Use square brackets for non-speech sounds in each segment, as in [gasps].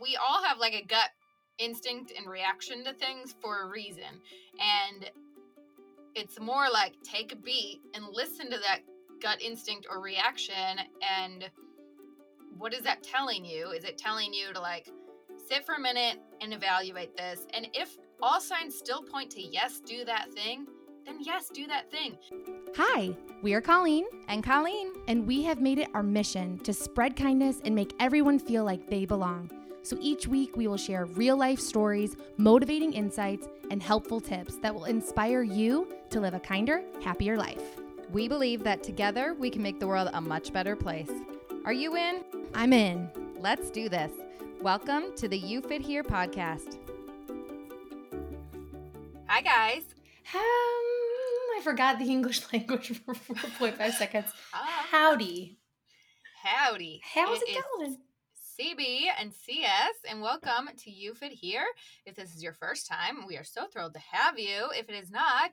we all have like a gut instinct and reaction to things for a reason. And it's more like take a beat and listen to that gut instinct or reaction and what is that telling you? Is it telling you to like sit for a minute and evaluate this? And if all signs still point to yes, do that thing, then yes, do that thing. Hi, we are Colleen and Colleen, and we have made it our mission to spread kindness and make everyone feel like they belong. So each week we will share real life stories, motivating insights, and helpful tips that will inspire you to live a kinder, happier life. We believe that together we can make the world a much better place. Are you in? I'm in. Let's do this. Welcome to the You Fit Here podcast. Hi, guys. Um, I forgot the English [laughs] language for 4.5 seconds. Howdy. Howdy. How's it, it going? CB and CS, and welcome to You Fit Here. If this is your first time, we are so thrilled to have you. If it is not,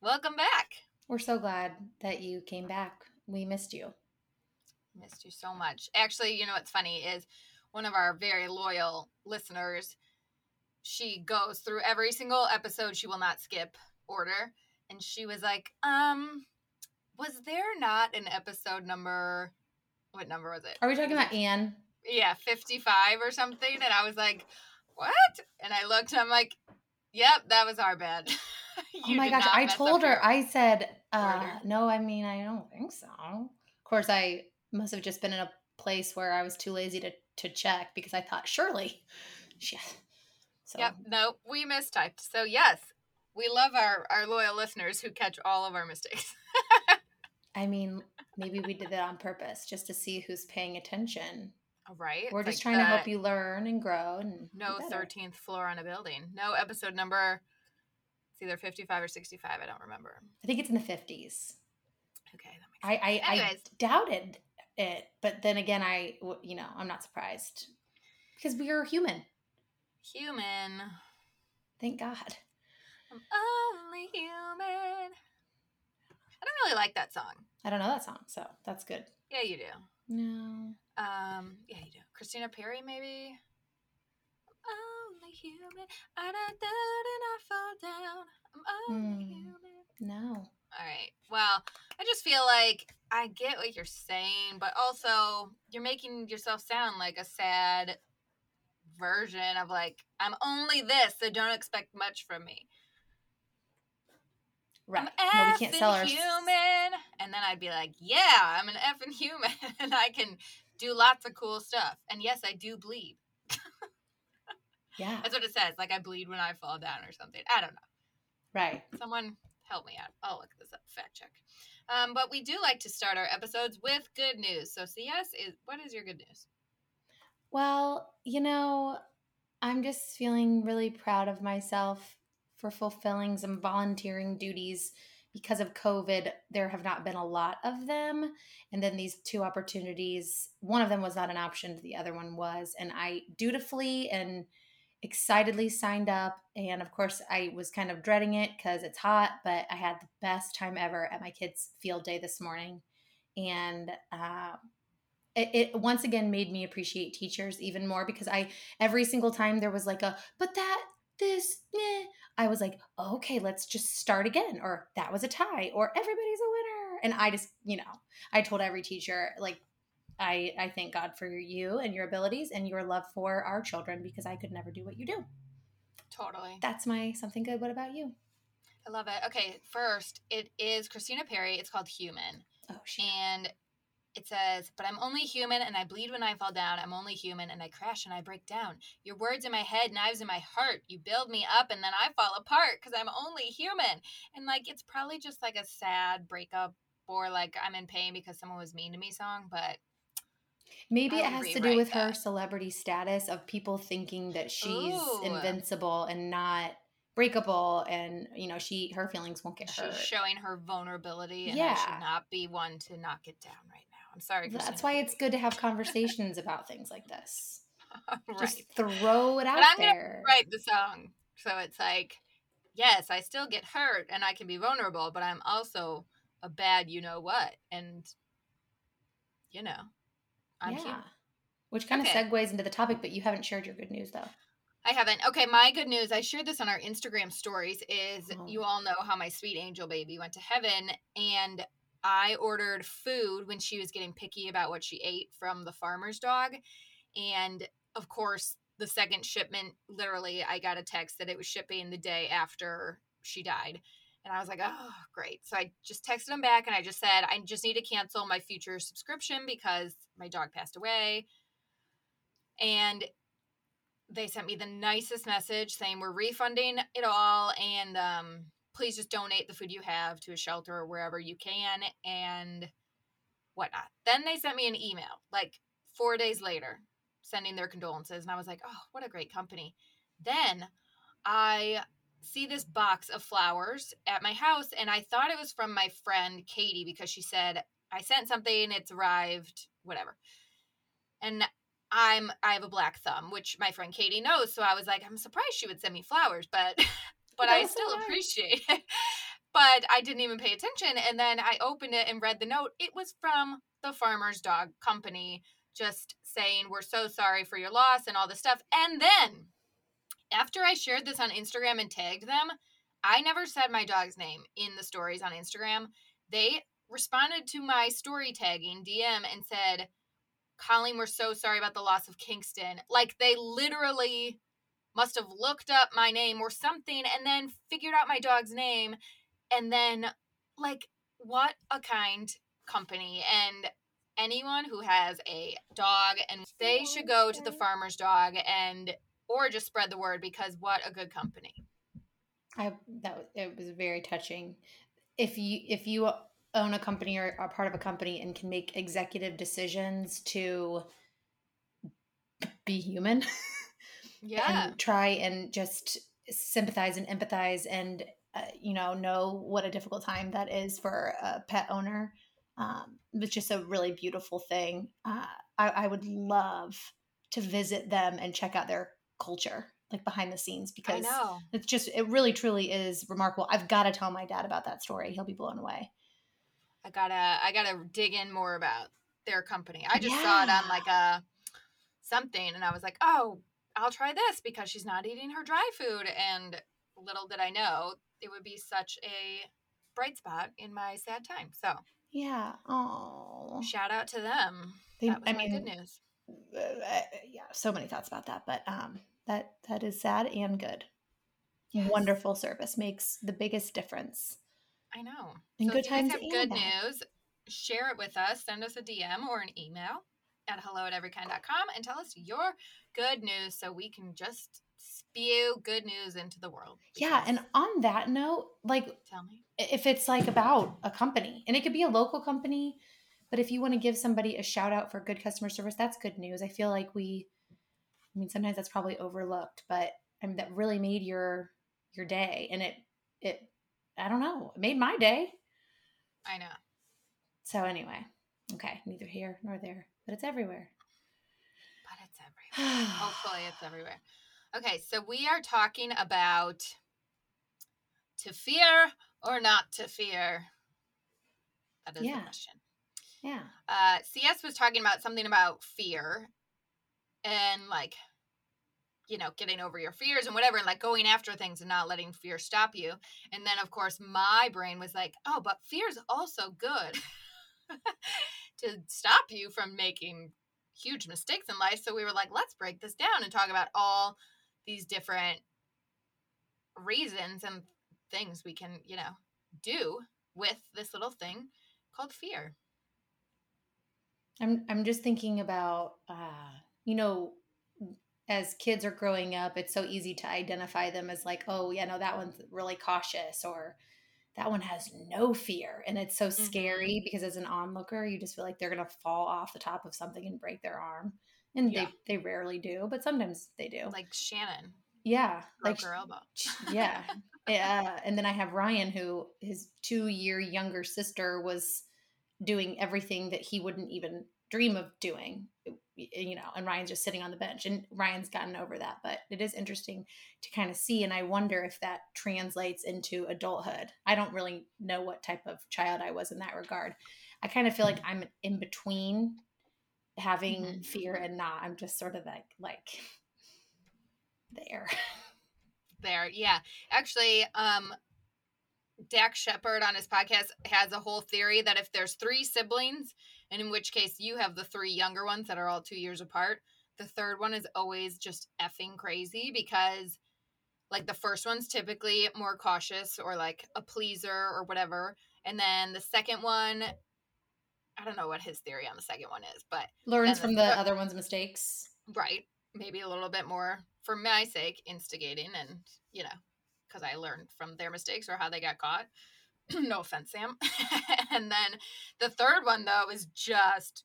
welcome back. We're so glad that you came back. We missed you. Missed you so much. Actually, you know what's funny is one of our very loyal listeners, she goes through every single episode. She will not skip order. And she was like, um, was there not an episode number? What number was it? Are we talking about Anne? Yeah, 55 or something. And I was like, what? And I looked and I'm like, yep, that was our bed. [laughs] oh my gosh. I told her, I said, uh, no, I mean, I don't think so. Of course, I must have just been in a place where I was too lazy to, to check because I thought, surely. [laughs] Yeah. So. Yep. No, we mistyped. So, yes, we love our, our loyal listeners who catch all of our mistakes. [laughs] I mean, maybe we did that on purpose just to see who's paying attention. Right. We're just like trying to help you learn and grow and no 13th floor on a building. No episode number. It's either 55 or 65. I don't remember. I think it's in the 50s. Okay. I, I, I doubted it, but then again, I, you know, I'm not surprised because we are human. Human. Thank God. I'm only human. I don't really like that song. I don't know that song, so that's good. Yeah, you do. No. Um, yeah, you do. Christina Perri, maybe. I'm only human. I don't and I fall down. I'm only mm, human. No. All right. Well, I just feel like I get what you're saying, but also you're making yourself sound like a sad version of like I'm only this, so don't expect much from me. Right. I'm no, we can't sell our human, and then I'd be like, "Yeah, I'm an effing human, [laughs] and I can do lots of cool stuff. And yes, I do bleed. yeah. That's what it says. Like I bleed when I fall down or something. I don't know. Right. Someone help me out. I'll look this up. Fact check. Um, but we do like to start our episodes with good news. So CS is what is your good news? Well, you know, I'm just feeling really proud of myself for fulfilling some volunteering duties because of COVID, there have not been a lot of them. And then these two opportunities, one of them was not an option, the other one was. And I dutifully and excitedly signed up. And of course, I was kind of dreading it because it's hot, but I had the best time ever at my kids' field day this morning. And uh, it, it, once again made me appreciate teachers even more because I, every single time there was like a, but that, this, I was like, okay, let's just start again. Or that was a tie, or everybody's a winner. And I just, you know, I told every teacher, like, I, I thank God for you and your abilities and your love for our children because I could never do what you do. Totally. That's my something good. What about you? I love it. Okay, first, it is Christina Perri. It's called Human. Oh, she. And it says, But I'm only human and I bleed when I fall down. I'm only human and I crash and I break down. Your words in my head, knives in my heart. You build me up and then I fall apart because I'm only human. And like, it's probably just like a sad breakup or like I'm in pain because someone was mean to me song, but. Maybe it has to do with that. her celebrity status of people thinking that she's Ooh. invincible and not breakable and you know she her feelings won't get she's hurt. showing her vulnerability and yeah. I should not be one to knock it down right I'm sorry. Christina. That's why it's good to have conversations about things like this. [laughs] right. Just throw it out there. Write the song, so it's like, yes, I still get hurt and I can be vulnerable, but I'm also a bad, you know what, and you know, I'm yeah. which kind of segues into the topic, but you haven't shared your good news though. I haven't. Okay, my good news, I shared this on our Instagram stories, is Oh. you all know how my sweet angel baby went to heaven and I ordered food when she was getting picky about what she ate from the farmer's dog. And of course, the second shipment, literally, I got a text that it was shipping the day after she died. And I was like, oh, great. So I just texted him back and I just said, I just need to cancel my future subscription because my dog passed away. And they sent me the nicest message saying we're refunding it all and um, please just donate the food you have to a shelter or wherever you can and whatnot. Then they sent me an email like four days later sending their condolences. And I was like, oh, what a great company. Then I see this box of flowers at my house and I thought it was from my friend Katie because she said, I sent something, it's arrived, whatever. And I'm I have a black thumb, which my friend Katie knows. So I was like, I'm surprised she would send me flowers, but [laughs] but I so still appreciate it. [laughs] But I didn't even pay attention. And then I opened it and read the note. It was from the Farmer's Dog Company, just saying, We're so sorry for your loss and all this stuff. And then after I shared this on Instagram and tagged them, I never said my dog's name in the stories on Instagram. They responded to my story tagging DM and said, Colleen, we're so sorry about the loss of Kingston. Like they literally must have looked up my name or something and then figured out my dog's name. And then, like, what a kind company. And anyone who has a dog and they should go to the farmer's dog and or just spread the word because what a good company. I that was, it was very touching. If you if you own a company or are part of a company and can make executive decisions to be human [laughs] Yeah. and try and just sympathize and empathize and uh, you know know what a difficult time that is for a pet owner. Um, it's just a really beautiful thing. Uh, I, I would love to visit them and check out their culture like behind the scenes because it's just it really truly is remarkable. I've got to tell my dad about that story. He'll be blown away. I gotta I gotta dig in more about their company. I just saw it on like a something and I was like, oh, I'll try this because she's not eating her dry food. And little did I know it would be such a bright spot in my sad time. So yeah oh shout out to them. They- I mean, good news. uh, yeah so many thoughts about that but um that that is sad and good Yes. wonderful service makes the biggest difference I know. In so good if times have good news, share it with us. Send us a DM or an email at hello at everykind.com and tell us your good news so we can just spew good news into the world. yeah and on that note like tell me. if it's like about a company and it could be a local company but if you want to give somebody a shout out for good customer service that's good news i feel like we i mean sometimes that's probably overlooked but i mean that really made your your day and it it i don't know it made my day I know. so anyway okay neither here nor there but it's everywhere But it's everywhere. Hopefully, it's everywhere. Okay, so we are talking about to fear or not to fear. That is Yeah. the question. yeah Uh, CS was talking about something about fear and like, you know, getting over your fears and whatever, and like going after things and not letting fear stop you. And then, of course, my brain was like, oh, but fear's also good [laughs] to stop you from making huge mistakes in life. So we were like, let's break this down and talk about all these different reasons and things we can, you know, do with this little thing called fear. I'm I'm just thinking about uh you know as kids are growing up it's so easy to identify them as like oh yeah no that one's really cautious or that one has no fear and it's so mm-hmm. scary because as an onlooker you just feel like they're going to fall off the top of something and break their arm and Yeah. they they rarely do but sometimes they do Like Shannon yeah like her elbow. [laughs] yeah yeah and then i have ryan who his two year younger sister was doing everything that he wouldn't even dream of doing you know and ryan's just sitting on the bench and ryan's gotten over that but it is interesting to kind of see and i wonder if that translates into adulthood i don't really know what type of child i was in that regard i kind of feel like i'm in between having Mhm. fear and not. I'm just sort of like like [laughs] there. there. Yeah. Actually, um Dax Shepard on his podcast has a whole theory that if there's three siblings, and in which case you have the three younger ones that are all two years apart, the third one is always just effing crazy because like the first one's typically more cautious or like a pleaser or whatever. And then the second one, I don't know what his theory on the second one is, but Learns the from the third- other one's mistakes. right maybe a little bit more for my sake instigating and you know because i learned from their mistakes or how they got caught [clears throat] no offense sam [laughs] and then the third one though is just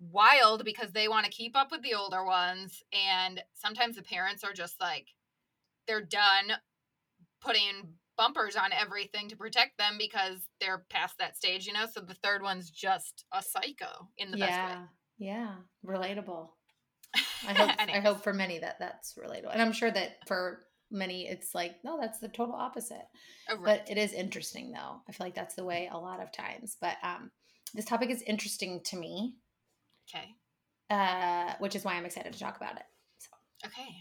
wild because they want to keep up with the older ones and sometimes the parents are just like they're done putting bumpers on everything to protect them because they're past that stage you know so the third one's just a psycho in the best way Yeah. Yeah. Relatable. [laughs] I hope I hope for many that that's relatable. And I'm sure that for many it's like, no, that's the total opposite. Oh, right. But it is interesting though. I feel like that's the way a lot of times. But um this topic is interesting to me, okay uh, which is why I'm excited to talk about it. So, okay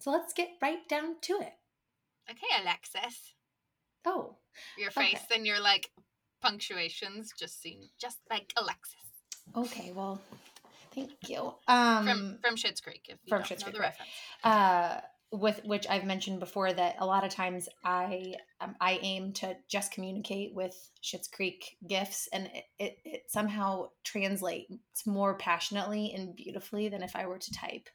so let's get right down to it. Okay, Alexis. Oh, Your face and your like punctuations just seem just like Alexis okay. Well, thank you. Um, from from Schitt's Creek. If you from Schitt's know Creek, the reference. uh, with which I've mentioned before that a lot of times I um, I aim to just communicate with Schitt's Creek gifs, and it, it, it somehow translates more passionately and beautifully than if I were to type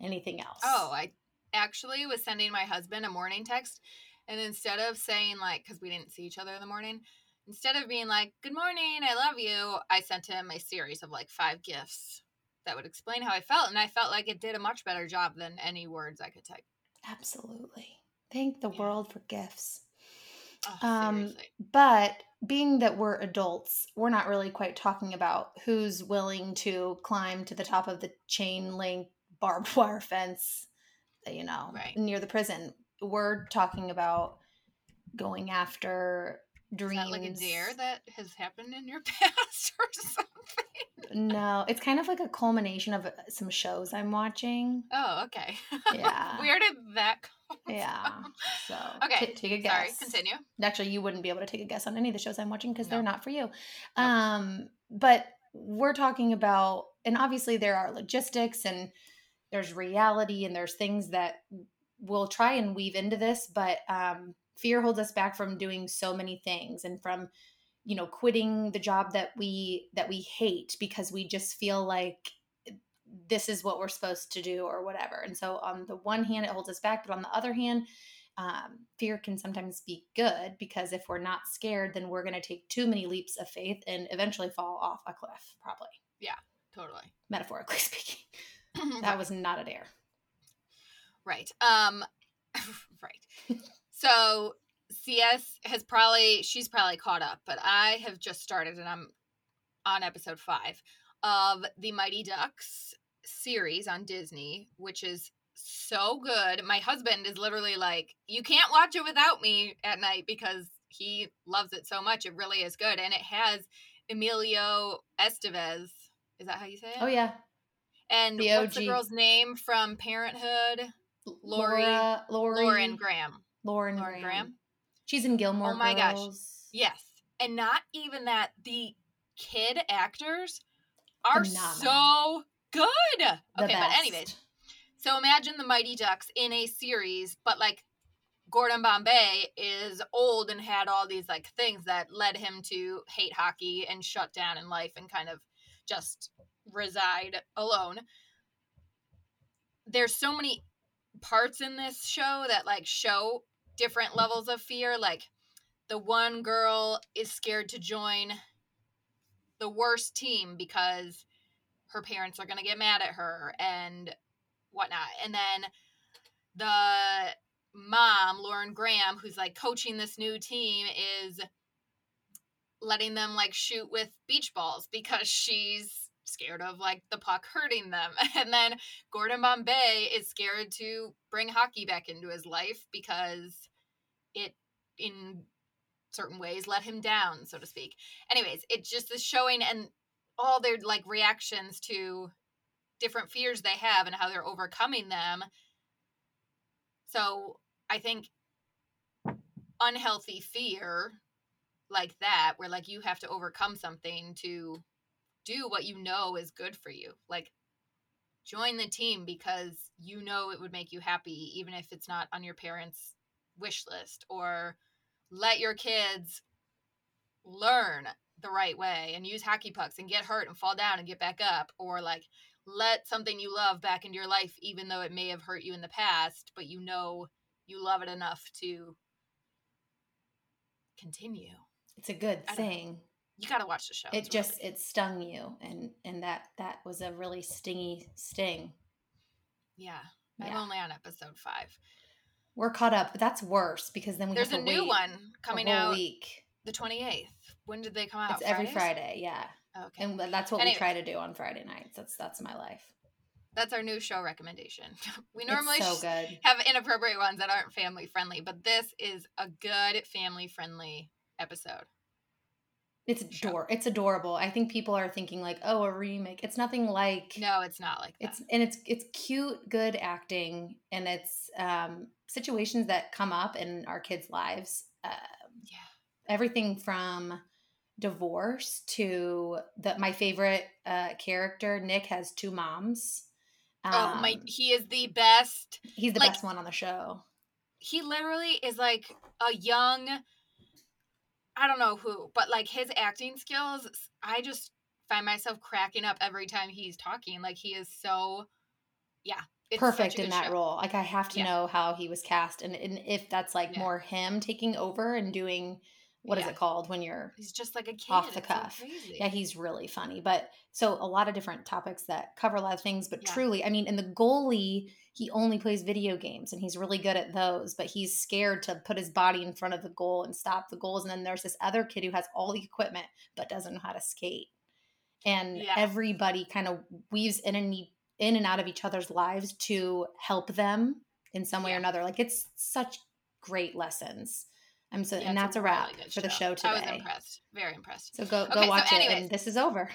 anything else. Oh, I actually was sending my husband a morning text, and instead of saying like, because we didn't see each other in the morning, instead of being like, "Good morning, I love you," I sent him a series of like five gifs that would explain how I felt, and I felt like it did a much better job than any words I could type. absolutely. Thank the Yeah. world for gifs. Oh, Um. But being that we're adults, we're not really quite talking about who's willing to climb to the top of the chain link barbed [laughs] wire fence, you know, Right. near the prison. We're talking about going after dreams. that like a dare that has happened in your [laughs] past or something? no, it's kind of like a culmination of uh, some shows I'm watching. Oh, okay. [laughs] Yeah. Where did that come [laughs] Yeah. from? So Okay, ta- take a guess. Sorry, continue. actually you wouldn't be able to take a guess on any of the shows i'm watching because No. they're not for you um but we're talking about and obviously there are logistics and there's reality and there's things that we'll try and weave into this but um fear holds us back from doing so many things and from you know quitting the job that we that we hate because we just feel like this is what we're supposed to do or whatever and so on the one hand it holds us back but on the other hand um, fear can sometimes be good because if we're not scared, then we're going to take too many leaps of faith and eventually fall off a cliff, probably, Yeah. Totally. metaphorically [laughs] speaking. [laughs] That was not a dare. right. Um [laughs] right. So CS has probably she's probably caught up, but I have just started and I'm on episode 5 of the Mighty Ducks series on Disney, which is so good. My husband is literally like, "You can't watch it without me at night because he loves it so much. It really is good." And it has Emilio Estevez. Is that how you say it? Oh, yeah. And The what's the girl's name from Parenthood? Lori- Laura, Lori, Lauren Graham. Lauren Lauren Graham. Graham. She's in Gilmore Oh my gosh. Yes. And not even that, the kid actors are Phenomenal. so good. The okay, but best. anyways, so imagine the Mighty Ducks in a series, but like Gordon Bombay is old and had all these like things that led him to hate hockey and shut down in life and kind of just reside alone. There's so many parts in this show that like show different levels of fear. Like the one girl is scared to join the worst team because her parents are going to get mad at her and whatnot. And then the mom, Lauren Graham, who's like coaching this new team, is letting them like shoot with beach balls because she's scared of like the puck hurting them. [laughs] And then Gordon Bombay is scared to bring hockey back into his life because it in certain ways let him down, so to speak. Anyways, it's just this showing and all their like reactions to different fears they have and how they're overcoming them. So I think unhealthy fear like that, where like you have to overcome something to do what you know is good for you. Like join the team because you know it would make you happy, even if it's not on your parents' wish list, or let your kids learn the right way and use hockey pucks and get hurt and fall down and get back up, or like let something you love back into your life, even though it may have hurt you in the past, but you know you love it enough to continue. It's a good thing. You got to watch the show. It just really... it stung you, and and that that was a really stingy sting. Yeah, I'm only on episode five. We're caught up, but that's worse because then we there's a new one coming out week, the 28th. When did they come out? It's every Friday. Yeah. Okay. And that's what we try to do on Friday nights. That's that's my life. That's our new show recommendation. [laughs] We normally so good. have inappropriate ones that aren't family friendly, but this is a good family friendly episode. It's ador- it's adorable. I think people are thinking like, "Oh, a remake." It's nothing like No, it's not like that. It's and it's it's cute, good acting and it's um situations that come up in our kids' lives. Um, yeah. Everything from divorce to the my favorite uh character, Nick has two moms. Um, oh my he is the best. He's the like, best one on the show. He literally is like a young I don't know who, but like his acting skills, I just find myself cracking up every time he's talking. Like he is so, yeah, perfect in that show. role. Like I have to yeah. know how he was cast, and, and if that's like yeah. more him taking over and doing what yeah. is it called when you're he's just like a kid off the cuff so yeah he's really funny but so a lot of different topics that cover a lot of things but truly i mean in the goalie he only plays video games and he's really good at those but he's scared to put his body in front of the goal and stop the goals and then there's this other kid who has all the equipment but doesn't know how to skate and yeah. everybody kind of weaves in and in and out of each other's lives to help them in some way or another like it's such great lessons I'm so, yeah, and that's a, wrap really for the show today. I was impressed, very impressed. So go go okay, watch so it, and this is over.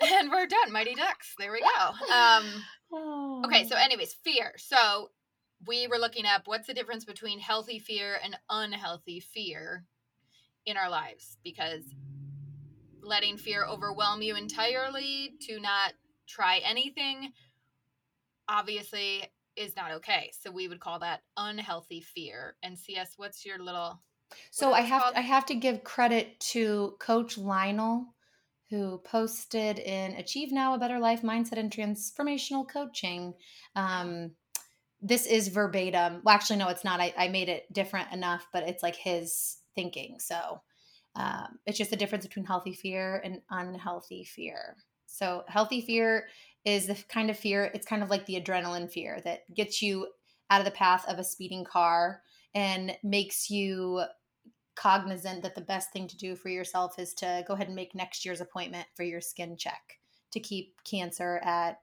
And we're done. Mighty Ducks. There we go. Um, oh. Okay, so anyways, fear. So we were looking up what's the difference between healthy fear and unhealthy fear in our lives because letting fear overwhelm you entirely to not try anything obviously is not okay. So we would call that unhealthy fear. And CS, what's your little so I have I have to give credit to Coach Lionel, who posted in Achieve Now a Better Life Mindset and Transformational Coaching. Um, this is verbatim. Well, actually, no, it's not. I, I made it different enough, but it's like his thinking. So um, it's just the difference between healthy fear and unhealthy fear. So healthy fear is the kind of fear. It's kind of like the adrenaline fear that gets you out of the path of a speeding car and makes you cognizant that the best thing to do for yourself is to go ahead and make next year's appointment for your skin check to keep cancer at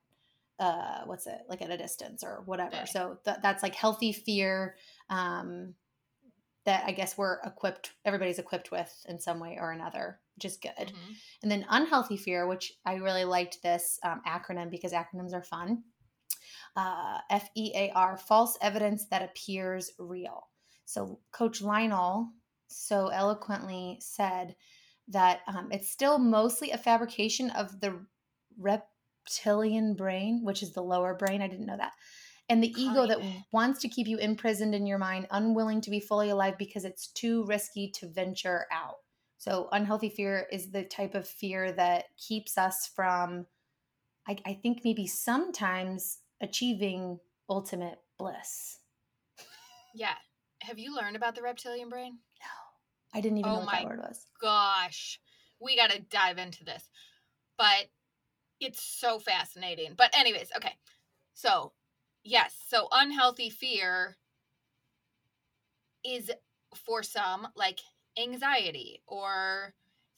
uh what's it like at a distance or whatever. So th- that's like healthy fear um that i guess we're equipped everybody's equipped with in some way or another which is good. Mm-hmm. and then unhealthy fear which i really liked this um, acronym because acronyms are fun uh, f-e-a-r false evidence that appears real. So coach lionel so eloquently said that um, it's still mostly a fabrication of the reptilian brain, which is the lower brain. I didn't know that. And the ego that wants to keep you imprisoned in your mind, unwilling to be fully alive because it's too risky to venture out. So, unhealthy fear is the type of fear that keeps us from, I, I think, maybe sometimes achieving ultimate bliss. Yeah. Have you learned about the reptilian brain? I didn't even oh know what that word was. Gosh, we got to dive into this, but it's so fascinating. But anyways, okay. So yes, so unhealthy fear is for some like anxiety or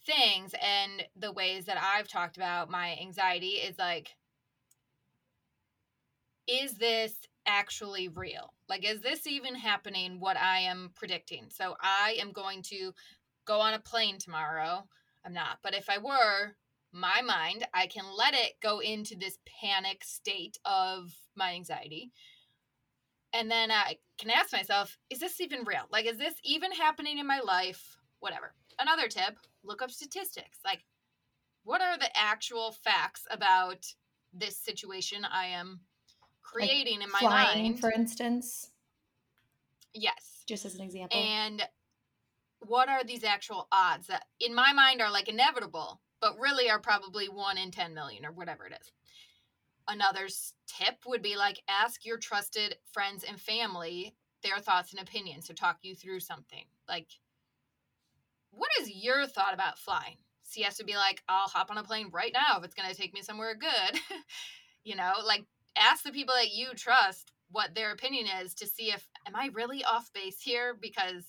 things and the ways that I've talked about my anxiety is like is this actually real? Like, is this even happening what I am predicting? So, I am going to go on a plane tomorrow. I'm not, but if I were, my mind, I can let it go into this panic state of my anxiety. And then I can ask myself, is this even real? Like, is this even happening in my life? Whatever. Another tip look up statistics. Like, what are the actual facts about this situation I am creating like in my flying, mind? For instance. Yes. Just as an example. And what are these actual odds that in my mind are like inevitable, but really are probably one in 10 million or whatever it is? Another tip would be like ask your trusted friends and family their thoughts and opinions to talk you through something. Like, what is your thought about flying? CS would be like, I'll hop on a plane right now if it's going to take me somewhere good. [laughs] you know, like ask the people that you trust what their opinion is to see if, am I really off base here? Because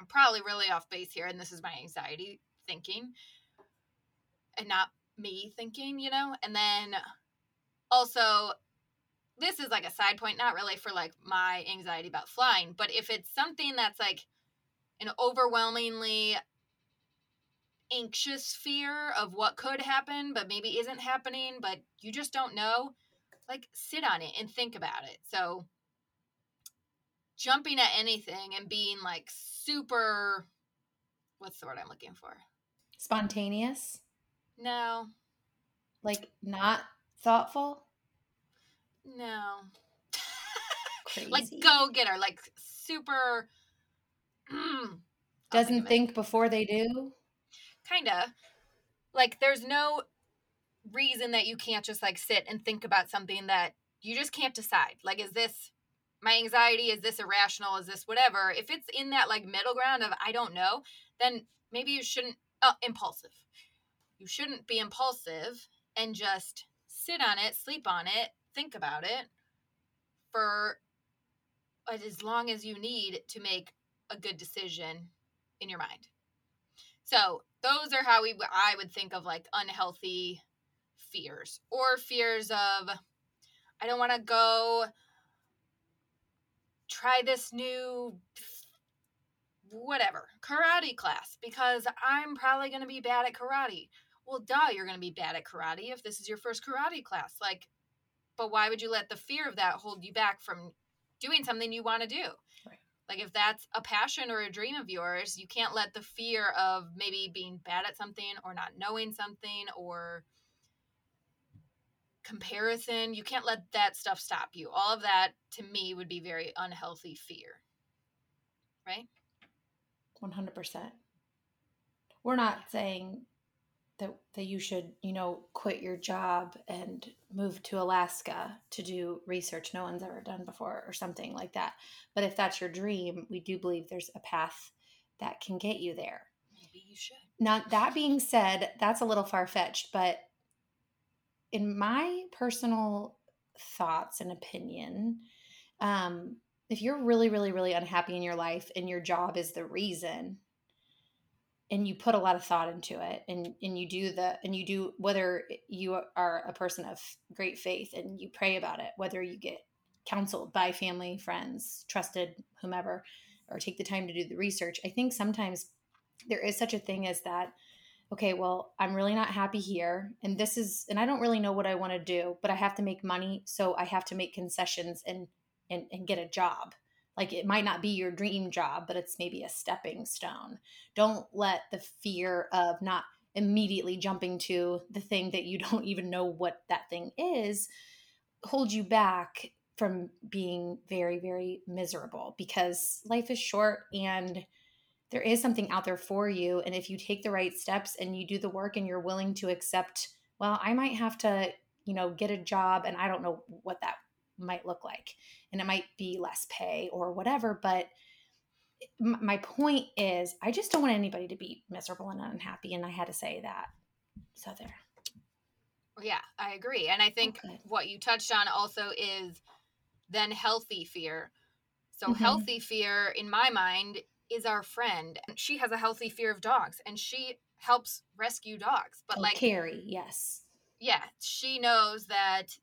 I'm probably really off base here. And this is my anxiety thinking and not me thinking, you know? And then also, this is like a side point, not really for like my anxiety about flying, but if it's something that's like an overwhelmingly anxious fear of what could happen, but maybe isn't happening, but you just don't know, like sit on it and think about it. So jumping at anything and being like super what's the word I'm looking for? Spontaneous? No. Like not thoughtful? No. [laughs] like go getter, like super [clears throat] doesn't think before they do? Kinda. Like there's no reason that you can't just like sit and think about something that you just can't decide. Like, is this my anxiety? Is this irrational? Is this whatever? If it's in that like middle ground of I don't know, then maybe you shouldn't, uh, impulsive. You shouldn't be impulsive and just sit on it, sleep on it, think about it for as long as you need to make a good decision in your mind. So, those are how we I would think of like unhealthy fears or fears of I don't want to go try this new whatever karate class because I'm probably going to be bad at karate. Well, duh, you're going to be bad at karate if this is your first karate class. Like, but why would you let the fear of that hold you back from doing something you want to do? Right. Like, if that's a passion or a dream of yours, you can't let the fear of maybe being bad at something or not knowing something or comparison. You can't let that stuff stop you. All of that to me would be very unhealthy fear. Right? 100%. We're not saying that that you should, you know, quit your job and move to Alaska to do research no one's ever done before or something like that. But if that's your dream, we do believe there's a path that can get you there. Maybe you should. Now, that being said, that's a little far fetched, but in my personal thoughts and opinion, um, if you're really, really, really unhappy in your life and your job is the reason, and you put a lot of thought into it and and you do the and you do whether you are a person of great faith and you pray about it whether you get counseled by family friends trusted whomever or take the time to do the research i think sometimes there is such a thing as that okay, well, I'm really not happy here. And this is, and I don't really know what I want to do, but I have to make money. So I have to make concessions and, and, and get a job. Like it might not be your dream job, but it's maybe a stepping stone. Don't let the fear of not immediately jumping to the thing that you [laughs] don't even know what that thing is hold you back from being very, very miserable because life is short and there is something out there for you. And if you take the right steps and you do the work and you're willing to accept, well, I might have to, you know, get a job and I don't know what that might look like. And it might be less pay or whatever. But my point is, I just don't want anybody to be miserable and unhappy. And I had to say that. So there. Yeah, I agree. And I think okay. what you touched on also is then healthy fear. So, mm-hmm. healthy fear, in my mind, is our friend. She has a healthy fear of dogs and she helps rescue dogs. But oh, like Carrie, yes. Yeah, she knows that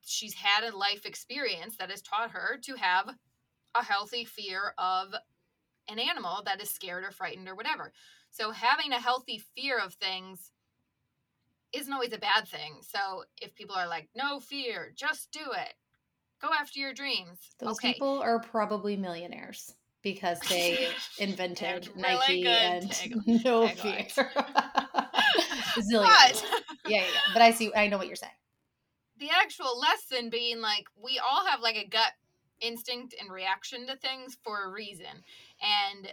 she's had a life experience that has taught her to have a healthy fear of an animal that is scared or frightened or whatever. So having a healthy fear of things isn't always a bad thing. So if people are like, no fear, just do it, go after your dreams. Those okay. people are probably millionaires because they invented really Nike good and tag- [laughs] no fear. [laughs] Zillion. But [laughs] Yeah, yeah, yeah. But I see. I know what you're saying. the actual lesson being like, we all have like a gut instinct and reaction to things for a reason. And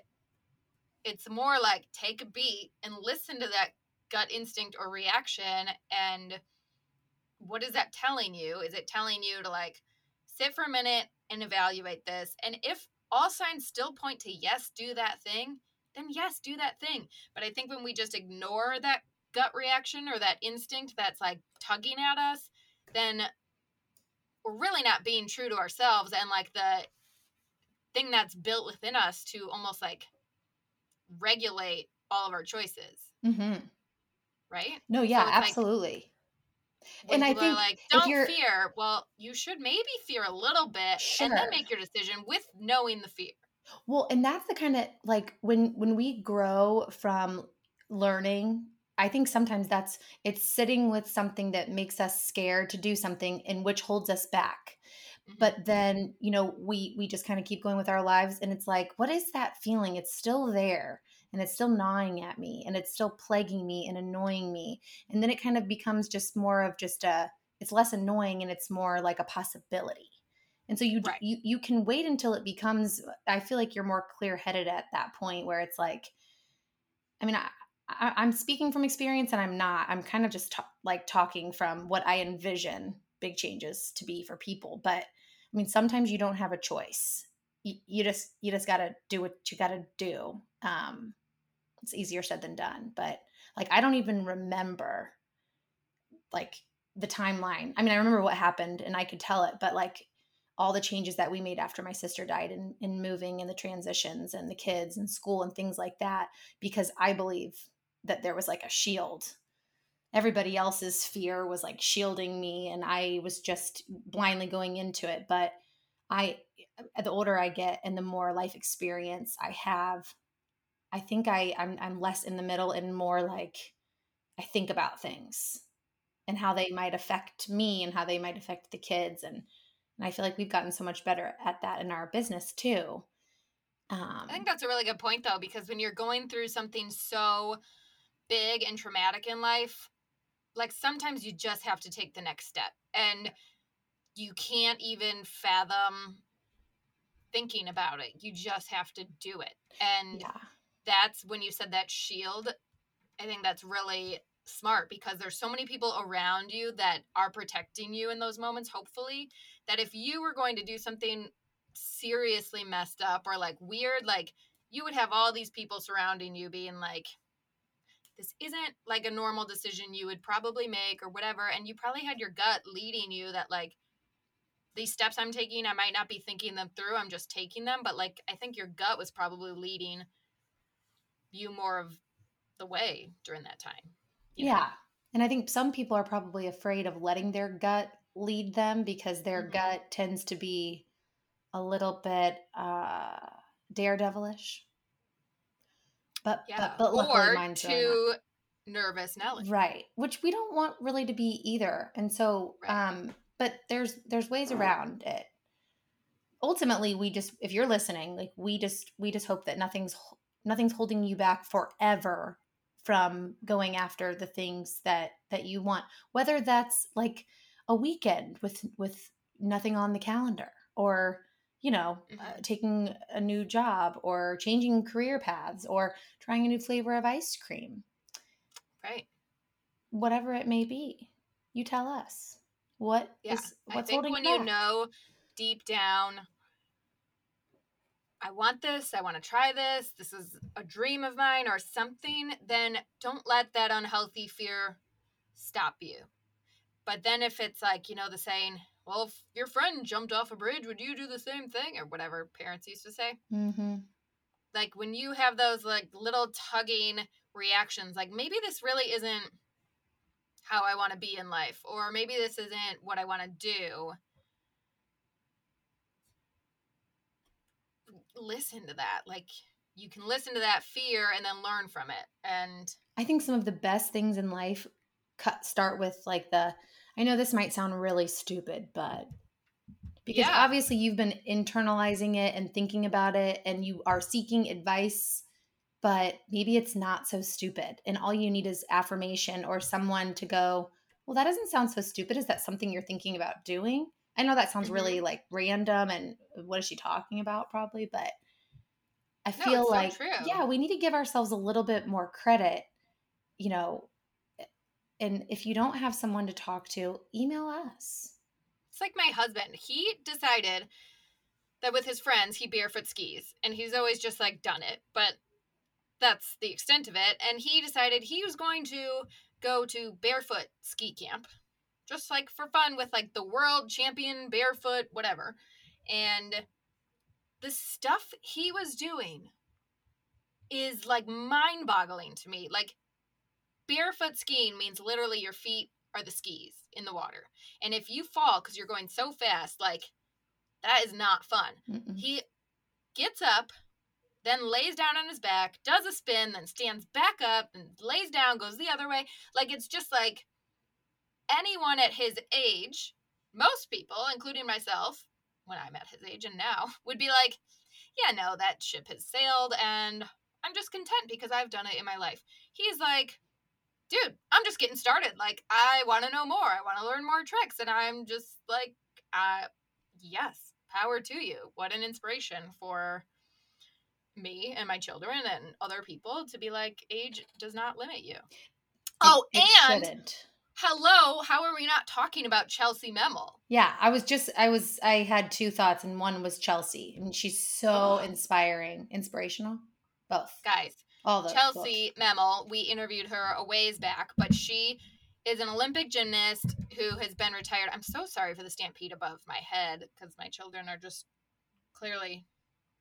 it's more like take a beat and listen to that gut instinct or reaction and what is that telling you? Is it telling you to like sit for a minute and evaluate this? And if all signs still point to yes, do that thing, then yes, do that thing. But I think when we just ignore that gut reaction or that instinct that's like tugging at us, then we're really not being true to ourselves and like the thing that's built within us to almost like regulate all of our choices, Mm-hmm. right? No, yeah, like- absolutely. When And I think like, don't fear. Well, you should maybe fear a little bit and Sure. then make your decision with knowing the fear. Well, and that's the kind of like when when we grow from learning, I think sometimes that's it's sitting with something that makes us scared to do something and which holds us back. Mhm. But then, you know, we we just kind of keep going with our lives and it's like, what is that feeling? It's still there and it's still gnawing at me and it's still plaguing me and annoying me. And then it kind of becomes just more of just a it's less annoying and it's more like a possibility. And so you Right. you you can wait until it becomes I feel like you're more clear-headed at that point where it's like I mean I, I I'm speaking from experience and I'm not. I'm kind of just ta- like talking from what I envision big changes to be for people, but I mean sometimes you don't have a choice. You, you just you just got to do what you got to do. Um it's easier said than done, but like I don't even remember like the timeline. I mean, I remember what happened and I could tell it, but like all the changes that we made after my sister died and, and moving and the transitions and the kids and school and things like that, because I believe that there was like a shield. Everybody else's fear was like shielding me and I was just blindly going into it. But I, the older I get and the more life experience I have, I think I, I'm, I'm less in the middle and more like I think about things and how they might affect me and how they might affect the kids and and I feel like we've gotten so much better at that in our business too. Um, I think that's a really good point, though, because when you're going through something so big and traumatic in life, like sometimes you just have to take the next step. And you can't even fathom thinking about it. You just have to do it. And yeah, that's when you said that shield. I think that's really smart because there's so many people around you that are protecting you in those moments, hopefully, that if you were going to do something seriously messed up or like weird, like you would have all these people surrounding you being like, this isn't like a normal decision you would probably make or whatever. And you probably had your gut leading you that, like, these steps I'm taking, I might not be thinking them through. I'm just taking them. But, like, I think your gut was probably leading you more of the way during that time. you know? yeah. And I think some people are probably afraid of letting their gut lead them because their Mhm. gut tends to be a little bit uh, daredevilish. But Yeah. but, but or too nervous Nelly. right which we don't want really to be either and so Right. um but there's there's ways around it ultimately we just if you're listening like we just we just hope that nothing's nothing's holding you back forever from going after the things that that you want whether that's like a weekend with with nothing on the calendar or you know uh, Mhm. taking a new job or changing career paths or trying a new flavor of ice cream Right. whatever it may be. You tell us what is Yeah. I what's think holding when you you know deep down, I want this, I want to try this, this is a dream of mine or something, then don't let that unhealthy fear stop you. But then if it's like, you know, the saying, well, if your friend jumped off a bridge, would you do the same thing? Or whatever parents used to say. Mhm. Like when you have those like little tugging reactions, like maybe this really isn't how I want to be in life, or maybe this isn't what I want to do. Listen to that. Like you can listen to that fear and then learn from it. And I think some of the best things in life cut start with like the I know this might sound really stupid, but because Yeah. obviously you've been internalizing it and thinking about it and you are seeking advice, but maybe it's not so stupid. And all you need is affirmation or someone to go, Well, that doesn't sound so stupid. Is that something you're thinking about doing? I know that sounds Mhm. really like random and what is she talking about, probably, but I No, feel so like, true. yeah, we need to give ourselves a little bit more credit, you know. And if you don't have someone to talk to, email us. It's like my husband. He decided that with his friends he barefoot skis, and he's always just like done it, but that's the extent of it. And he decided he was going to go to barefoot ski camp, just like for fun with like the world champion barefoot, whatever. And the stuff he was doing is like mind boggling to me. Like, barefoot skiing means literally your feet are the skis in the water. And if you fall because you're going so fast, like that is not fun. Mm-mm. He gets up, then lays down on his back, does a spin, then stands back up and lays down, goes the other way. Like it's just like anyone at his age, most people, including myself, when I'm at his age and now, [laughs] would be like, yeah, no, that ship has sailed and I'm just content because I've done it in my life. He's like, dude, I'm just getting started. Like, I want to know more. I want to learn more tricks. And I'm just like, uh, yes, power to you. What an inspiration for me and my children and other people to be like, age does not limit you. Oh, It- it and shouldn't. Hello, how are we not talking about Chellsie Memmel? Yeah, I was just I was I had two thoughts and one was Chellsie and she's so Oh. inspiring, inspirational. Both. Guys, All Chellsie Memmel, we interviewed her a ways back, but she is an Olympic gymnast who has been retired. I'm so sorry for the stampede above my head because my children are just clearly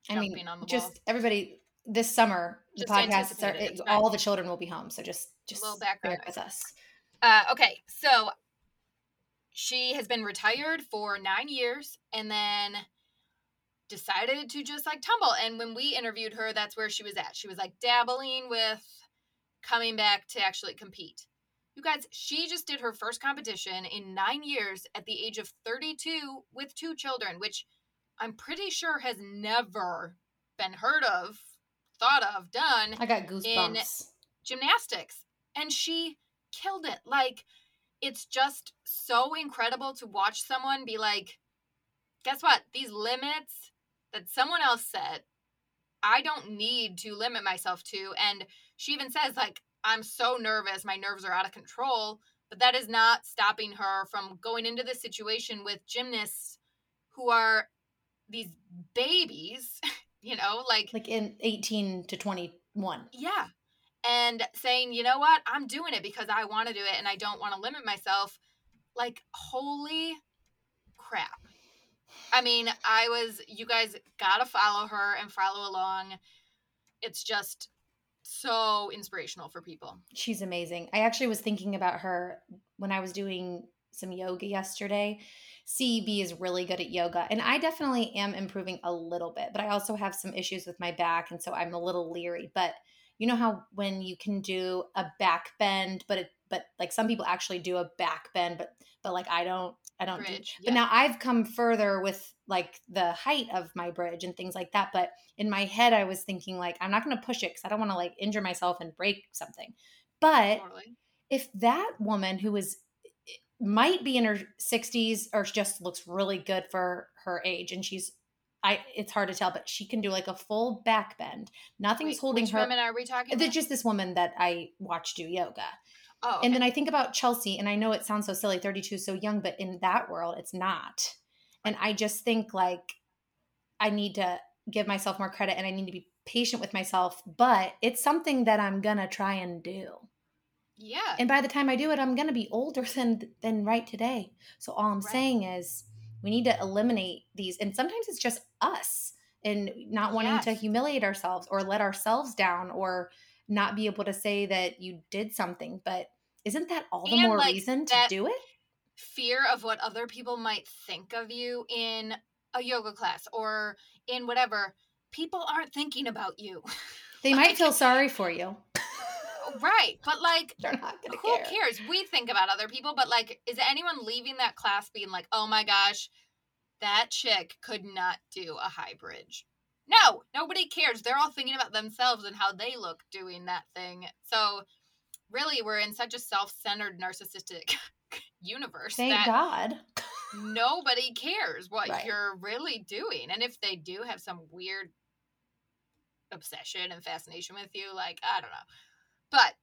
I mean, on the just wall. everybody this summer the Just podcasts are it, all the children will be home, so just just little bear with us. Uh, okay, so she has been retired for nine years and then decided to just like tumble. And when we interviewed her, that's where she was at. She was like dabbling with coming back to actually compete. You guys, she just did her first competition in nine years at the age of 32 with two children, which I'm pretty sure has never been heard of, thought of, done I got goosebumps. In gymnastics and she killed it. Like it's just so incredible to watch someone be like guess what? These limits that someone else set i don't need to limit myself to. And she even says like i'm so nervous. My nerves are out of control. But that is not stopping her from going into this situation with gymnasts who are these babies [laughs] you know like like in 18 to 21. yeah. And saying, you know what, I'm doing it because I want to do it and I don't want to limit myself. Like, holy crap. I mean, I was, you guys got to follow her and follow along. It's just so inspirational for people. She's amazing. I actually was thinking about her when I was doing some yoga yesterday. CEB is really good at yoga, and I definitely am improving a little bit, but I also have some issues with my back, and so I'm a little leery. But you know how when you can do a back bend, but it, but like some people actually do a back bend, but but like I don't, I don't do Bridge. but now I've come further with like the height of my bridge and things like that. But in my head, I was thinking like I'm not going to push it because I don't want to like injure myself and break something. But totally. if that woman who is might be in her 60s or just looks really good for her age and she's I it's hard to tell, but she can do like a full back bend. Nothing's Wait, holding which her. women are we talking There's just this woman that I watched do yoga. oh, And then I think about Chellsie, and I know it sounds so silly, 32 is so young, but in that world, it's not. And I just think like I need to give myself more credit and I need to be patient with myself, but it's something that I'm gonna try and do. yeah. And by the time I do it, I'm gonna be older [laughs] than than right today. So all I'm Right. saying is we need to eliminate these, and sometimes it's just us and not wanting to humiliate ourselves or let ourselves down or not be able to say that you did something. But isn't that all the And, more like, reason to do it? fear of what other people might think of you in a yoga class or in whatever people aren't thinking about you. They [laughs] might feel sorry for you. Right. But like, They're not gonna who care. cares? We think about other people, but like, is anyone leaving that class being like, oh my gosh, that chick could not do a high bridge? No, nobody cares. They're all thinking about themselves and how they look doing that thing. So, really, we're in such a self centered, narcissistic [laughs] universe Thank God. nobody cares what Right. you're really doing. And if they do have some weird obsession and fascination with you, like, I don't know. But,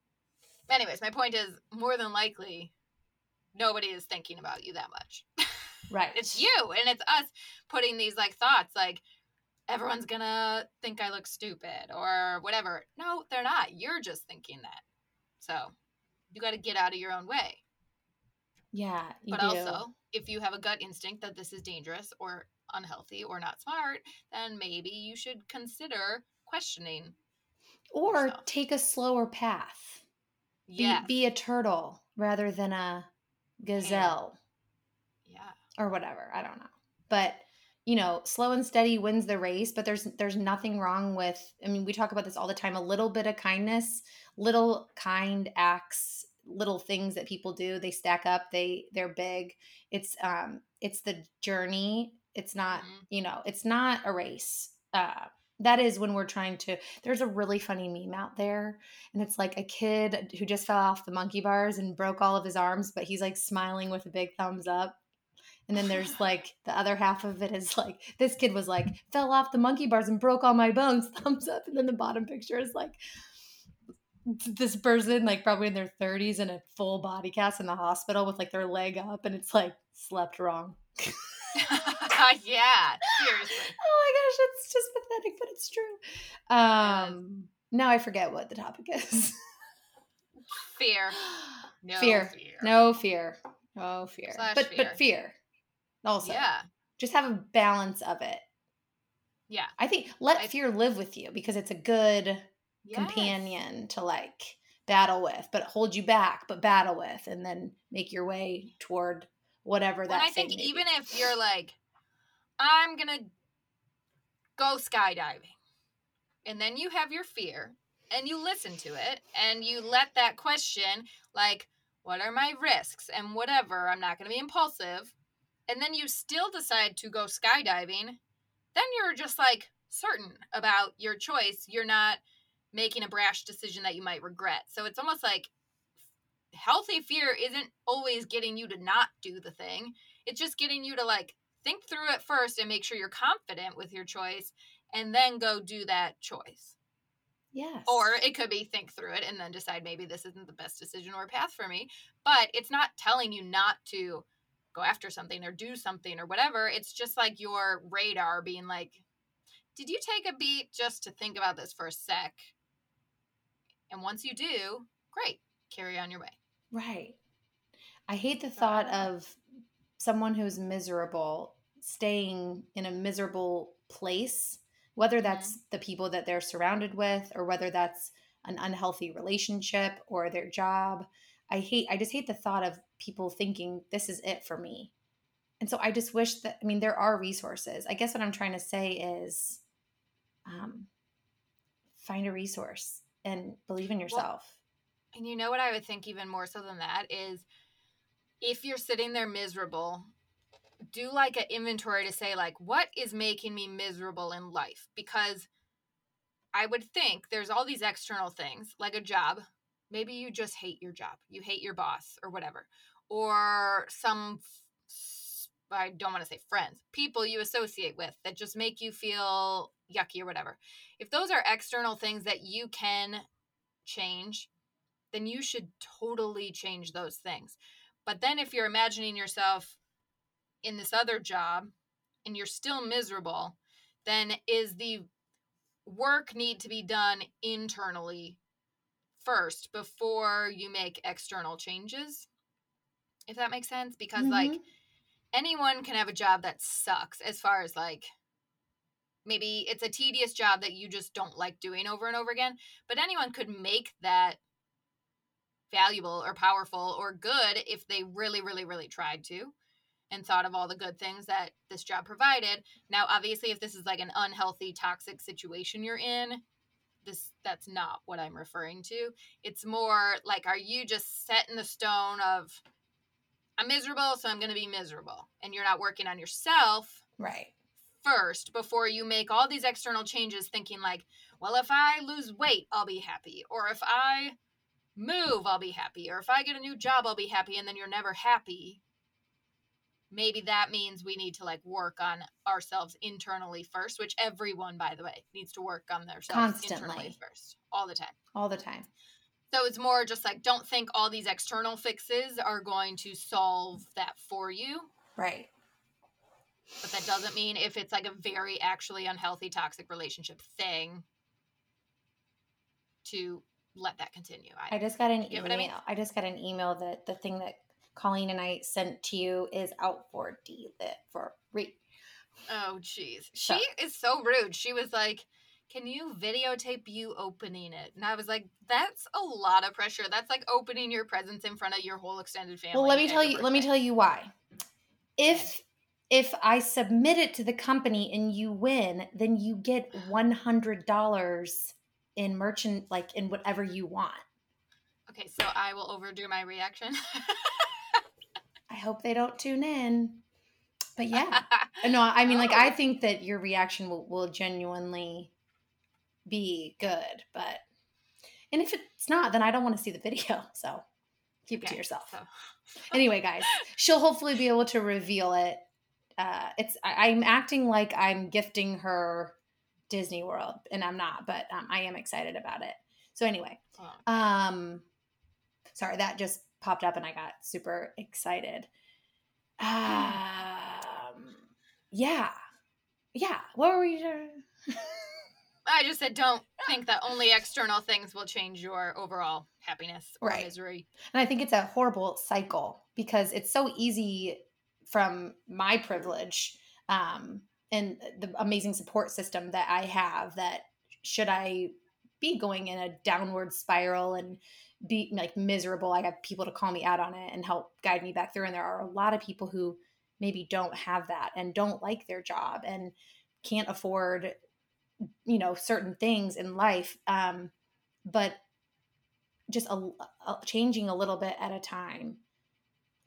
anyways, my point is more than likely, nobody is thinking about you that much. [laughs] Right. it's you and it's us putting these like thoughts like, everyone's gonna think I look stupid or whatever. No, they're not. You're just thinking that. So, you got to get out of your own way Yeah, you but do. also if you have a gut instinct that this is dangerous or unhealthy or not smart then maybe you should consider questioning or yourself. take a slower path. Be, yeah be a turtle rather than a gazelle yeah or whatever. I don't know. But you know, slow and steady wins the race, but there's there's nothing wrong with I mean, we talk about this all the time, a little bit of kindness, little kind acts, little things that people do, they stack up, they they're big. It's um it's the journey. It's not, Mhm. you know, it's not a race. Uh that is when we're trying to there's a really funny meme out there and it's like a kid who just fell off the monkey bars and broke all of his arms but he's like smiling with a big thumbs up and then there's like the other half of it is like this kid was like fell off the monkey bars and broke all my bones [laughs] thumbs up and then the bottom picture is like this person like probably in their 30s in a full body cast in the hospital with like their leg up and it's like slept wrong [laughs] [laughs] yeah seriously. [laughs] Oh my gosh it's just pathetic but it's true. Um now i forget what the topic is. Fear. [gasps] No fear. fear. No fear. No fear. Slash but fear. but fear. also. Yeah. Just have a balance of it. Yeah. I think let I- fear live with you because it's a good Yes. companion to like battle with but hold you back but battle with and then make your way toward whatever and that i thing think even be. if you're like i'm gonna go skydiving and then you have your fear and you listen to it and you let that question like what are my risks? and whatever i'm not gonna be impulsive and then you still decide to go skydiving then you're just like certain about your choice. You're not making a brash decision that you might regret. So it's almost like healthy fear isn't always getting you to not do the thing. It's just getting you to like think through it first and make sure you're confident with your choice and then go do that choice. Yes. or it could be think through it and then decide maybe this isn't the best decision or path for me but it's not telling you not to go after something or do something or whatever. It's just like your radar being like did you take a beat just to think about this for a sec? And once you do great carry on your way right. I hate the thought of someone who's miserable staying in a miserable place whether Mm-hmm. that's the people that they're surrounded with or whether that's an unhealthy relationship or their job. I hate i just hate the thought of people thinking this is it for me. And so i just wish that i mean there are resources. I guess what i'm trying to say is um, find a resource and believe in yourself And you know what I would think even more so than that is if you're sitting there miserable, do like an inventory to say like what is making me miserable in life because I would think there's all these external things like a job. Maybe you just hate your job. You hate your boss or whatever. Or some I don't want to say friends, people you associate with that just make you feel yucky or whatever. If those are external things that you can change, then you should totally change those things. But then if you're imagining yourself in this other job and you're still miserable, then is the work need to be done internally first before you make external changes? If that makes sense because like Mhm. anyone can have a job that sucks as far as like maybe it's a tedious job that you just don't like doing over and over again but anyone could make that valuable or powerful or good if they really really really tried to and thought of all the good things that this job provided. Now, obviously, if this is like an unhealthy, toxic situation you're in, this that's not what I'm referring to. It's more like are you just set in the stone of I'm miserable, so I'm going to be miserable. And you're not working on yourself Right. first before you make all these external changes thinking like, well, if I lose weight, I'll be happy. Or if I move, I'll be happy. Or if I get a new job, I'll be happy and then you're never happy. Maybe that means we need to like work on ourselves internally first, which everyone, by the way, needs to work on themselves internally Constantly. first, all the time. All the time. So it's more just like don't think all these external fixes are going to solve that for you. Right. But that doesn't mean if it's like a very actually unhealthy toxic relationship thing to let that continue. I just got an email. I mean? I just got an email that the thing that Colleen and I sent to you is out for delit for free. oh jeez. So- She is so rude. She was like, "Can you videotape you opening it?" And I was like, "That's a lot of pressure. That's like opening your presents in front of your whole extended family." Well, let me tell you. Let me tell you why. If if I submit it to the company and you win, then you get one hundred dollars in merchant, like in whatever you want. Okay, so I will overdo my reaction. [laughs] I hope they don't tune in. But yeah, [laughs] no, I mean, like I Oh. think that your reaction will, will genuinely be good, but and if it's not, then I don't want to see the video. [laughs] So keep it to yourself. so- anyway, guys, she'll hopefully be able to reveal it. Uh, it's I, I'm acting like I'm gifting her Disney World, and I'm not, but um, I am excited about it. So anyway, Oh, um, sorry that just popped up, and I got super excited. Um, yeah, yeah. What were we? doing? I just said don't [laughs] think that only external things will change your overall happiness or Right. misery. And I think it's a horrible cycle because it's so easy from my privilege um, and the amazing support system that I have that should I be going in a downward spiral and be like miserable, I have people to call me out on it and help guide me back through. And there are a lot of people who maybe don't have that and don't like their job and can't afford, you know, certain things in life. Um, but just a, a changing a little bit at a time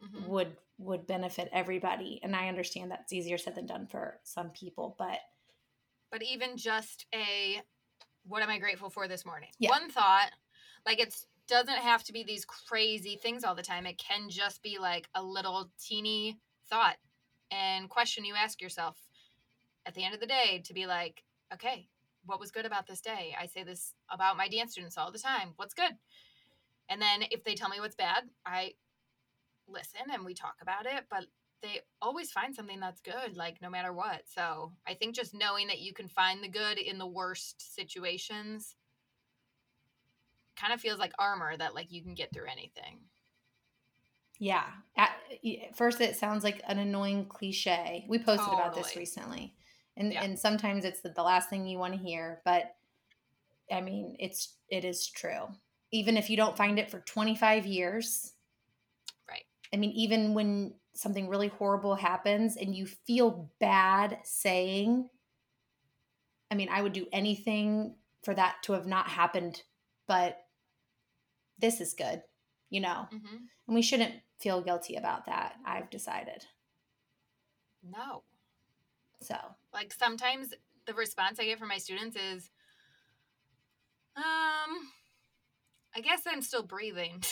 Mhm. would would benefit everybody and i understand that's easier said than done for some people but But even just a what am I grateful for this morning? Yeah. One thought, like it doesn't have to be these crazy things all the time. It can just be like a little teeny thought and question you ask yourself at the end of the day to be like, okay, what was good about this day? I say this about my dance students all the time. What's good? And then if they tell me what's bad, I listen and we talk about it, but they always find something that's good, like no matter what. So I think just knowing that you can find the good in the worst situations kind of feels like armor that like you can get through anything. yeah at, first it sounds like an annoying cliche we posted about this recently and Yeah. and sometimes it's the, the last thing you want to hear but i mean it's it is true even if you don't find it for 25 years. I mean even when something really horrible happens and you feel bad saying i mean i would do anything for that to have not happened but this is good you know? Hmm and we shouldn't feel guilty about that i've decided. No. so. Like sometimes the response I get from my students is, um, I guess I'm still breathing.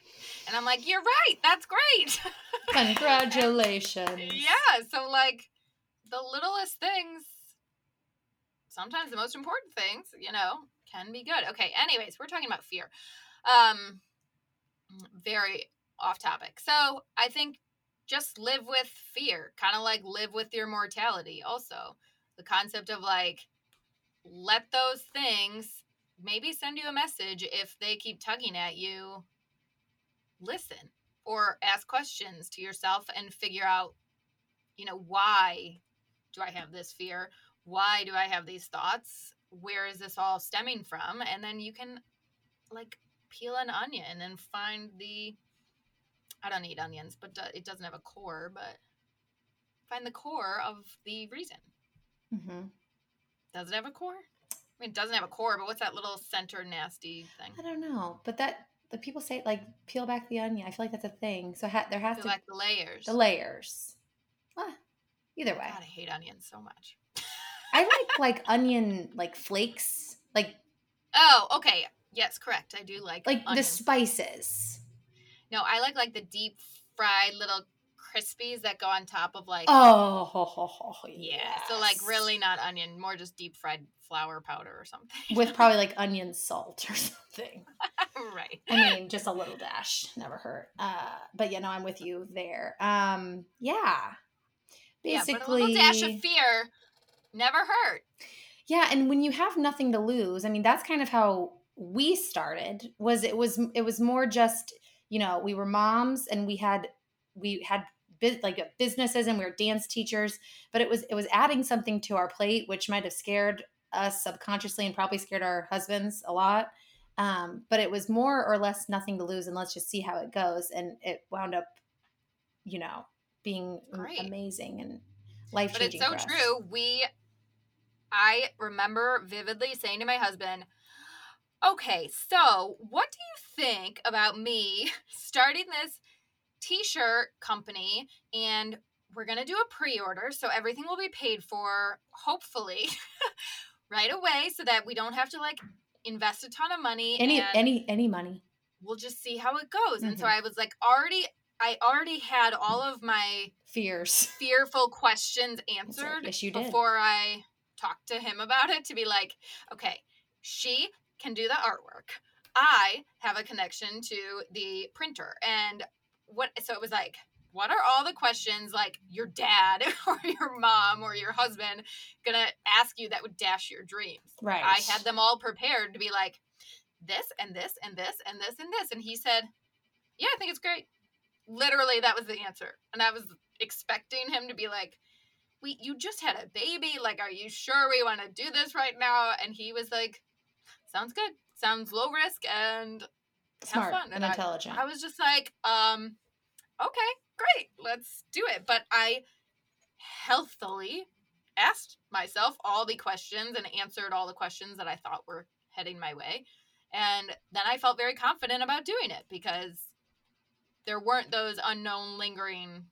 [laughs] and I'm like, you're right. That's great. [laughs] congratulations yeah. So, like, the littlest things, sometimes the most important things, you know, can be good. Okay. Anyways, we're talking about fear. Um, very off topic. So, I think just live with fear, kind of like live with your mortality, also. The concept of like, let those things maybe send you a message if they keep tugging at you. Listen or ask questions to yourself and figure out, you know, why do I have this fear? Why do I have these thoughts? Where is this all stemming from? And then you can like peel an onion and find the I don't eat onions, but it doesn't have a core, but find the core of the reason. Mm-hmm. Does it have a core? I mean, it doesn't have a core, but what's that little center nasty thing? I don't know, but that the people say like peel back the onion. I feel like that's a thing. So ha- there has Feel to like the layers. the layers. Ah, either way, God, I hate onions so much. I like [laughs] like onion like flakes, like Oh, okay. Yes, correct. I do like like the spices. No, I like like the deep fried little crispies that go on top of like Oh, [laughs] yeah. So like really not onion, more just deep fried flour powder or something. with [laughs] probably like onion salt or [laughs] something. right. I mean, just a little dash, never hurt. Uh, but yeah, no, I'm with you there. Um, yeah, basically, yeah, a little dash of fear never hurt. yeah. And when you have nothing to lose, I mean, that's kind of how we started. Was it was it was more just you know we were moms and we had we had like businesses and we were dance teachers, but it was it was adding something to our plate, which might have scared us subconsciously and probably scared our husbands a lot. Um, but it was more or less nothing to lose, and let's just see how it goes. And it wound up, you know, being Great. amazing and life changing. But it's so true. We, I remember vividly saying to my husband, okay, so what do you think about me [laughs] starting this t shirt company and we're going to do a pre order so everything will be paid for, hopefully, [laughs] right away so that we don't have to like invest a ton of money. Any any any money. we'll just see how it goes. And so Mhm. I was like, already, I already had all of my Fears. [laughs] fearful questions Answered. answered Yes, you did. before I talked to him about it to be like, okay, she can do the artwork. I have a connection to the printer. And what so it was like, what are all the questions like your dad [laughs] or your mom or your husband gonna ask you that would dash your dreams? Right. I had them all prepared to be like, this and this and this and this and this. And he said, Yeah, I think it's great. Literally, that was the answer. And I was expecting him to be like, We you just had a baby. Like, are you sure we want to do this right now? And he was like, Sounds good. Sounds low risk and smart fun. and I- intelligent. I was just like, um, okay, great, let's do it. But I healthily asked myself all the questions and answered all the questions that I thought were heading my way. And then I felt very confident about doing it because there weren't those unknown lingering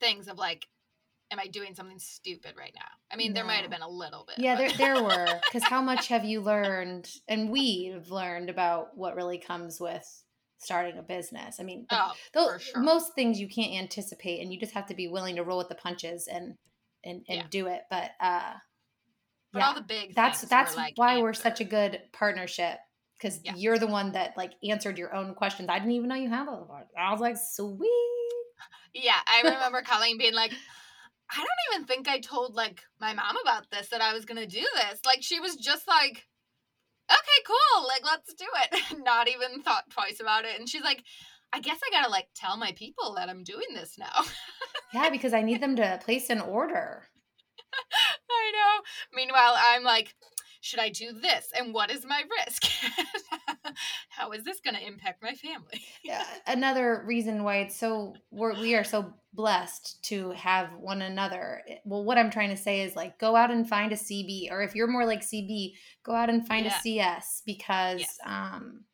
things of like, am I doing something stupid right now? I mean, there might have been a little bit. yeah, but- there there were. [laughs] Because how much have you learned, and we've learned about what really comes with starting a business? I mean, oh, sure. most things you can't anticipate, and you just have to be willing to roll with the punches and and and Yeah. do it. But uh, but yeah, all the big that's that's like, why we're such a good partnership because Yeah. you're the one that like answered your own questions. I didn't even know you had those. I was like, sweet. Yeah, I remember [laughs] Colleen being like, I don't even think I told like my mom about this that I was gonna do this. Like she was just like, okay, cool, like let's do it. [laughs] Not even thought twice about it. And she's like, I guess I gotta like tell my people that I'm doing this now. [laughs] Yeah, because I need them to place an order. I know. Meanwhile, I'm like, should I do this? And what is my risk? [laughs] How is this gonna impact my family? Yeah, [laughs] another reason why it's so we're, we are so blessed to have one another. Well, what I'm trying to say is like go out and find a CB, or if you're more like CB, go out and find Yeah. a CS because Yes. um,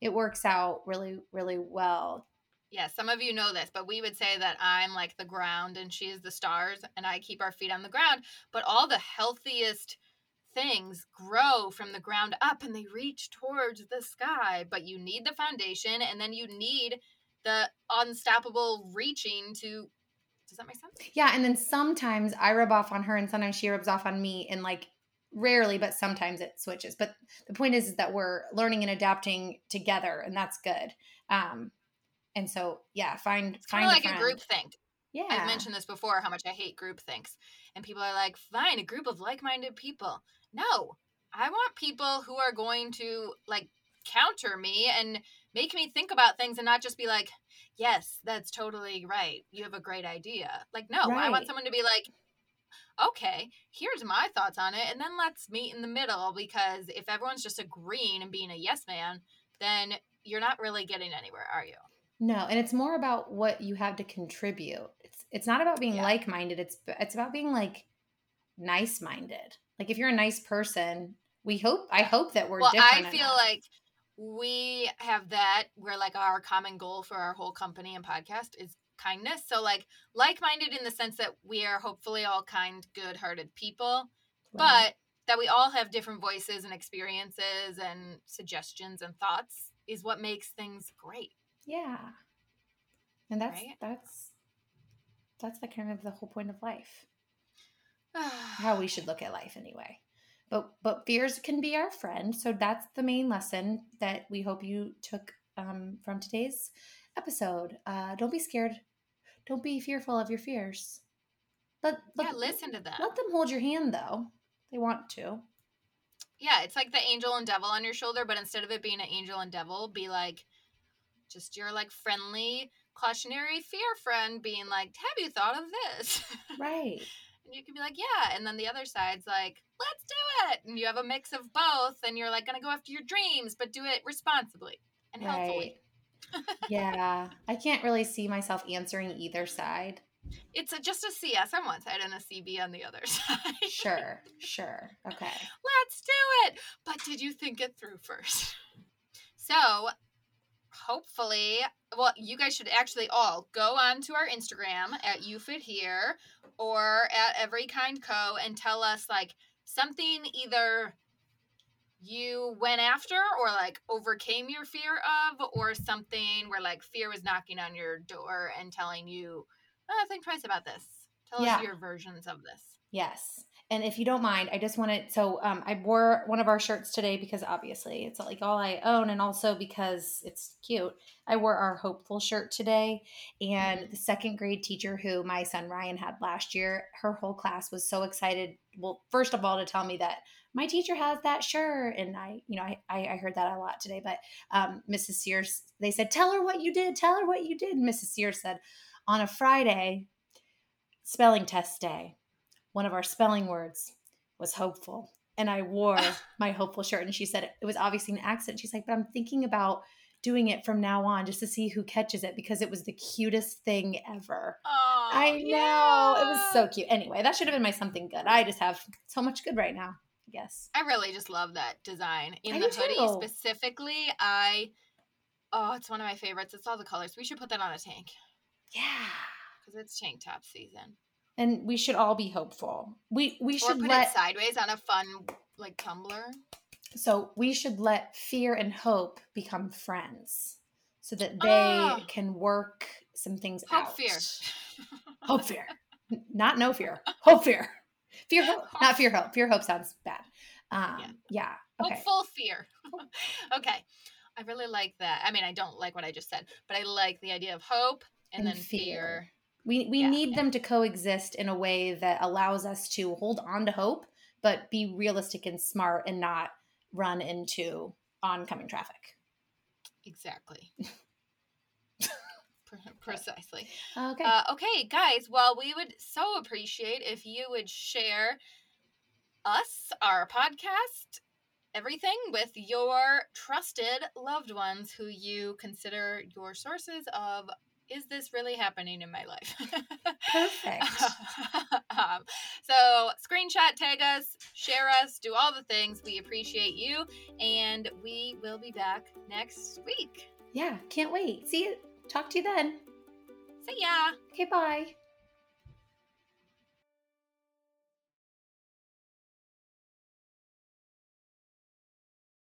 it works out really, really well. Yeah, some of you know this, but we would say that I'm like the ground and she is the stars, and I keep our feet on the ground. But all the healthiest things grow from the ground up and they reach towards the sky. But you need the foundation, and then you need the unstoppable reaching to. Does that make sense? Yeah, and then sometimes I rub off on her, and sometimes she rubs off on me, and like rarely, but sometimes it switches. But the point is, is that we're learning and adapting together, and that's good. Um, and so yeah, find It's find of like a friend. group think. Yeah, I've mentioned this before how much I hate group thinks. And people are like, fine, a group of like minded people. No, I want people who are going to like counter me and make me think about things and not just be like, yes, that's totally right. You have a great idea. Like, no, I want someone to be like, okay, here's my thoughts on it. And then let's meet in the middle because if everyone's just agreeing and being a yes man, then you're not really getting anywhere, are you? No, and it's more about what you have to contribute. It's it's not about being Yeah. like-minded. It's it's about being like nice-minded. Like if you're a nice person, we hope I hope that we're well, different. I feel enough. like we have that where like our common goal for our whole company and podcast is kindness. So like like-minded in the sense that we are hopefully all kind, good-hearted people, Right. but that we all have different voices and experiences and suggestions and thoughts is what makes things great. yeah. And that's Right? that's that's the kind of the whole point of life. [sighs] how we should look at life anyway. But but fears can be our friend. So that's the main lesson that we hope you took um, from today's episode. Uh, don't be scared. Don't be fearful of your fears. Let, yeah, listen to them. Let them hold your hand though. They want to. Yeah, it's like the angel and devil on your shoulder, but instead of it being an angel and devil, be like just your like friendly cautionary fear friend being like, "Have you thought of this?" [laughs] Right. And you can be like, "Yeah," and then the other side's like, "Let's do it." And you have a mix of both, and you're like going to go after your dreams, but do it responsibly and. Right. yeah. I can't really see myself answering either side. It's a, just a CS on one side and a CB on the other [laughs] side. Sure. Sure. Okay. Let's do it. But did you think it through first? [laughs] So, hopefully, well, you guys should actually all go on to our Instagram at YouFit Here or at Every Kind Co. and tell us like something either you went after or like overcame your fear of, or something where like fear was knocking on your door and telling you, oh, think twice about this. Tell Yeah. us your versions of this. Yes. And if you don't mind, I just wanted so um, I wore one of our shirts today because obviously it's like all I own, and also because it's cute. I wore our hopeful shirt today, and the second grade teacher who my son Ryan had last year, her whole class was so excited. Well, first of all, to tell me that my teacher has that shirt, and I, you know, I I I heard that a lot today. But um, Mrs. Sears, they said, "Tell her what you did. Tell her what you did." And Mrs. Sears said, on a Friday, spelling test day one of our spelling words was hopeful. And I wore [laughs] my hopeful shirt. And she said it was obviously an accident. She's like, but I'm thinking about doing it from now on just to see who catches it because it was the cutest thing ever. Oh, I know. It was so cute. Anyway, that should have been my something good. I just have so much good right now, I guess. I really just love that design. In I the hoodie too. specifically, I oh, it's one of my favorites. It's all the colors. We should put that on a tank Yeah. because it's tank top season. And we should all be hopeful. We we Or should put let it sideways on a fun like tumbler. so we should let fear and hope become friends so that they Ah. can work some things Hope out. fear. [laughs] Hope fear. Not no fear. Hope fear. Fear hope. Not fear hope. Fear hope sounds bad. Um yeah. Okay. Hopeful fear. [laughs] okay. I really like that. I mean, I don't like what I just said, but I like the idea of hope and, And then fear. fear. We we Yeah. need them to coexist in a way that allows us to hold on to hope, but be realistic and smart and not run into oncoming traffic. Exactly. [laughs] Precisely. Okay. Uh, okay, guys. Well, we would so appreciate if you would share us, our podcast, everything with your trusted loved ones who you consider your sources of. Is this really happening in my life? Perfect. [laughs] um, so, screenshot, tag us, share us, do all the things. We appreciate you, and we will be back next week. yeah, can't wait. See you. Talk to you then. See ya. Okay, bye.